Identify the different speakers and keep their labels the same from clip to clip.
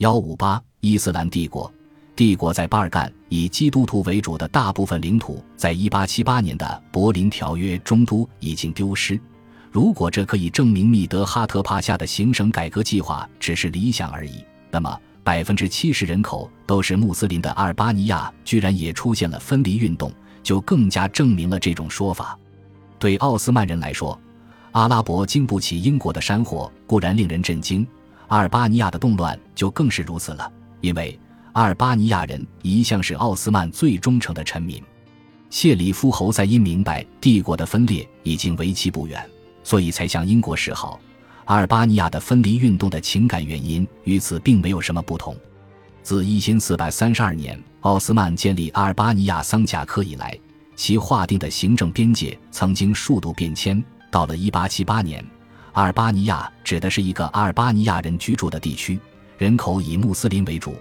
Speaker 1: 幺五八伊斯兰帝国，帝国在巴尔干以基督徒为主的大部分领土，在一八七八年的柏林条约中都已经丢失。如果这可以证明密德哈特帕夏的行省改革计划只是理想而已，那么百分之七十人口都是穆斯林的阿尔巴尼亚居然也出现了分离运动，就更加证明了这种说法。对奥斯曼人来说，阿拉伯经不起英国的山火固然令人震惊，阿尔巴尼亚的动乱就更是如此了，因为阿尔巴尼亚人一向是奥斯曼最忠诚的臣民。谢里夫侯赛因明白帝国的分裂已经为期不远。所以才向英国示好。阿尔巴尼亚的分离运动的情感原因与此并没有什么不同。自一千四百三十二年奥斯曼建立阿尔巴尼亚桑贾克以来，其划定的行政边界曾经数度变迁。到了一八七八年，阿尔巴尼亚指的是一个阿尔巴尼亚人居住的地区，人口以穆斯林为主，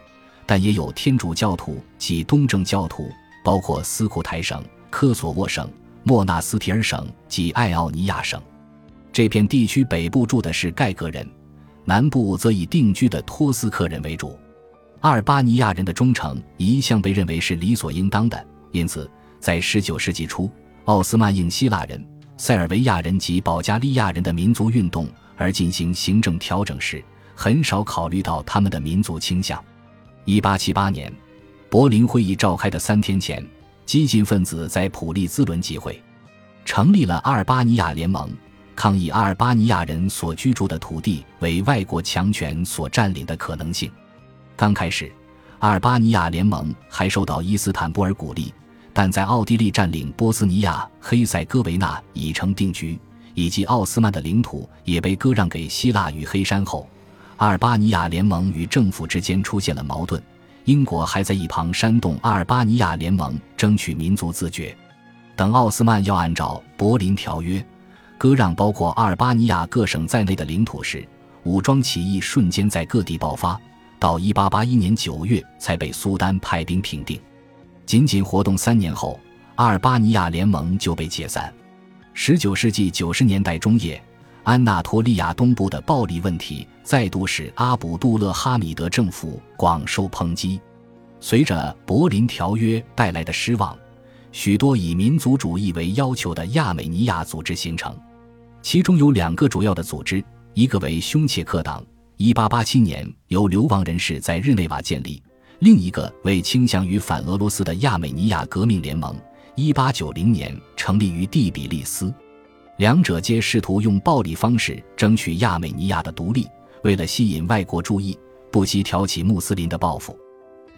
Speaker 1: 但也有天主教徒及东正教徒，包括斯库台省、科索沃省、莫纳斯提尔省及爱奥尼亚省。这片地区北部住的是盖格人，南部则以定居的托斯克人为主。阿尔巴尼亚人的忠诚一向被认为是理所应当的，因此在19世纪初，奥斯曼应希腊人、塞尔维亚人及保加利亚人的民族运动而进行行政调整时，很少考虑到他们的民族倾向。1878年，柏林会议召开的三天前，激进分子在普利兹伦集会，成立了阿尔巴尼亚联盟。抗议阿尔巴尼亚人所居住的土地为外国强权所占领的可能性。刚开始，阿尔巴尼亚联盟还受到伊斯坦布尔鼓励，但在奥地利占领波斯尼亚黑塞哥维那已成定局，以及奥斯曼的领土也被割让给希腊与黑山后，阿尔巴尼亚联盟与政府之间出现了矛盾。英国还在一旁煽动阿尔巴尼亚联盟争取民族自决。等奥斯曼要按照柏林条约。割让包括阿尔巴尼亚各省在内的领土时，武装起义瞬间在各地爆发，到1881年9月才被苏丹派兵平定。仅仅活动三年后，阿尔巴尼亚联盟就被解散。19世纪90年代中叶，安纳托利亚东部的暴力问题再度使阿卜杜勒哈米德政府广受抨击。随着柏林条约带来的失望，许多以民族主义为要求的亚美尼亚组织形成。其中有两个主要的组织，一个为匈切克党，1887年由流亡人士在日内瓦建立；另一个为倾向于反俄罗斯的亚美尼亚革命联盟，1890年成立于第比利斯。两者皆试图用暴力方式争取亚美尼亚的独立，为了吸引外国注意，不惜挑起穆斯林的报复。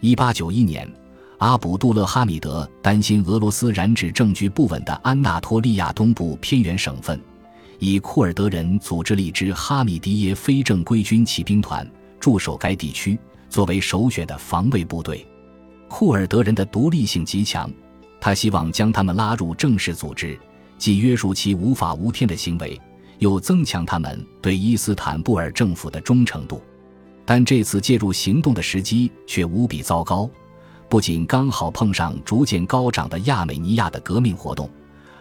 Speaker 1: 1891年，阿卜杜勒哈米德担心俄罗斯染指政局不稳的安纳托利亚东部偏远省份。以库尔德人组织了一支哈米迪耶非正规军骑兵团驻守该地区，作为首选的防卫部队。库尔德人的独立性极强，他希望将他们拉入正式组织，既约束其无法无天的行为，又增强他们对伊斯坦布尔政府的忠诚度。但这次介入行动的时机却无比糟糕，不仅刚好碰上逐渐高涨的亚美尼亚的革命活动。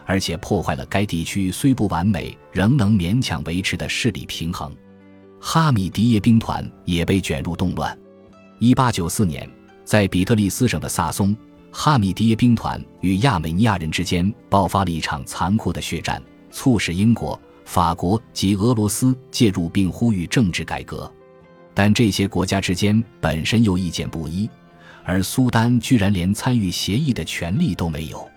Speaker 1: 而且破坏了该地区虽不完美仍能勉强维持的势力平衡，哈米迪耶兵团也被卷入动乱。一八九四年，在比特利斯省的萨松，哈米迪耶兵团与亚美尼亚人之间爆发了一场残酷的血战，促使英国、法国及俄罗斯介入并呼吁政治改革。但这些国家之间本身又意见不一，而苏丹居然连参与协议的权利都没有。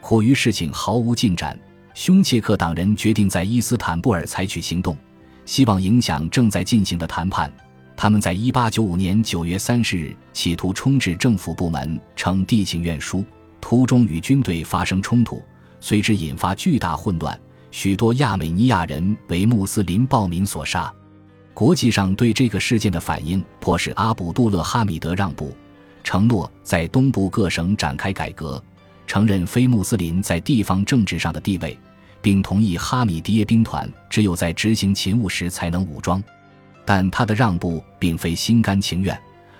Speaker 1: 苦于事情毫无进展，匈切克党人决定在伊斯坦布尔采取行动，希望影响正在进行的谈判。他们在1895年9月30日企图冲至政府部门呈地请愿书，途中与军队发生冲突，随之引发巨大混乱，许多亚美尼亚人为穆斯林暴民所杀。国际上对这个事件的反应迫使阿卜杜勒哈米德让步，承诺在东部各省展开改革。承认非穆斯林在地方政治上的地位，并同意哈米迪耶兵团只有在执行勤务时才能武装。但他的让步并非心甘情愿，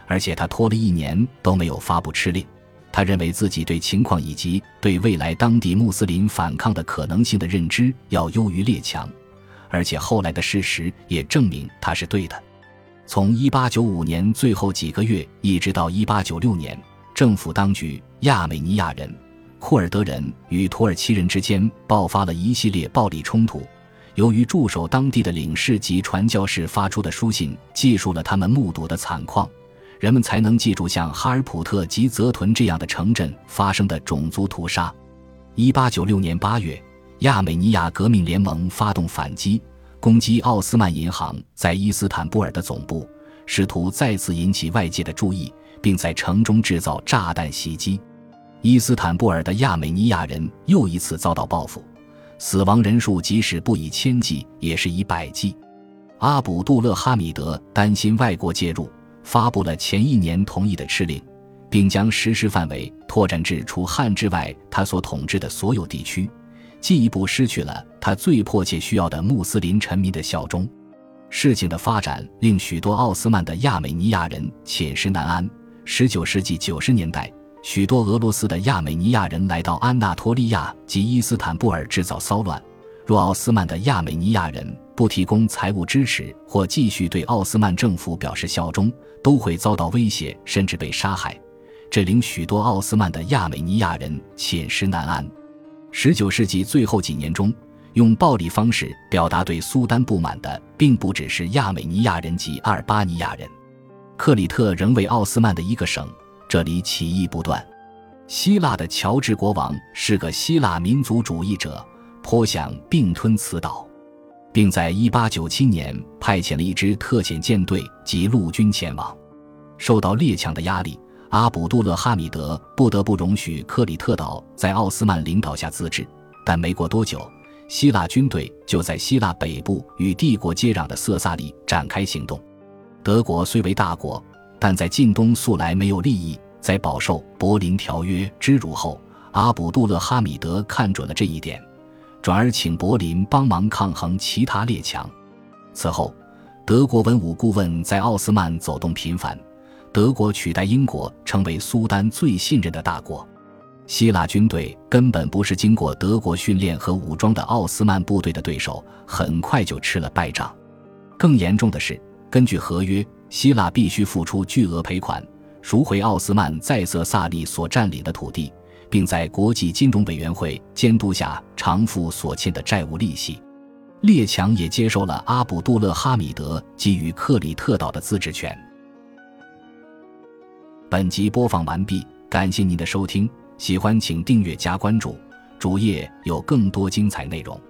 Speaker 1: 而且他拖了一年都没有发布敕令。他认为自己对情况以及对未来当地穆斯林反抗的可能性的认知要优于列强，而且后来的事实也证明他是对的。从1895年最后几个月一直到1896年，政府当局、亚美尼亚人、库尔德人与土耳其人之间爆发了一系列暴力冲突。由于驻守当地的领事及传教士发出的书信记述了他们目睹的惨况，人们才能记住像哈尔普特及泽屯这样的城镇发生的种族屠杀。1896年8月，亚美尼亚革命联盟发动反击。攻击奥斯曼银行在伊斯坦布尔的总部，试图再次引起外界的注意，并在城中制造炸弹袭击。伊斯坦布尔的亚美尼亚人又一次遭到报复，死亡人数即使不以千计，也是以百计。阿卜杜勒哈米德担心外国介入，发布了前一年同意的敕令，并将实施范围拓展至除汉之外他所统治的所有地区。进一步失去了他最迫切需要的穆斯林臣民的效忠。事情的发展令许多奥斯曼的亚美尼亚人寝食难安。19世纪90年代，许多俄罗斯的亚美尼亚人来到安纳托利亚及伊斯坦布尔制造骚乱。若奥斯曼的亚美尼亚人不提供财务支持或继续对奥斯曼政府表示效忠，都会遭到威胁，甚至被杀害。这令许多奥斯曼的亚美尼亚人寝食难安。十九世纪最后几年中，用暴力方式表达对苏丹不满的，并不只是亚美尼亚人及阿尔巴尼亚人。克里特仍为奥斯曼的一个省，这里起义不断。希腊的乔治国王是个希腊民族主义者，颇想并吞此岛，并在一八九七年派遣了一支特遣舰队及陆军前往。受到列强的压力。阿卜杜勒哈米德不得不容许克里特岛在奥斯曼领导下自治，但没过多久，希腊军队就在希腊北部与帝国接壤的色萨里展开行动。德国虽为大国，但在近东素来没有利益。在饱受柏林条约之辱后，阿卜杜勒哈米德看准了这一点，转而请柏林帮忙抗衡其他列强。此后，德国文武顾问在奥斯曼走动频繁。德国取代英国成为苏丹最信任的大国，希腊军队根本不是经过德国训练和武装的奥斯曼部队的对手，很快就吃了败仗。更严重的是，根据合约，希腊必须付出巨额赔款，赎回奥斯曼在色萨利所占领的土地，并在国际金融委员会监督下偿付所欠的债务利息。列强也接受了阿卜杜勒哈米德给予克里特岛的自治权。本集播放完毕，感谢您的收听，喜欢请订阅加关注，主页有更多精彩内容。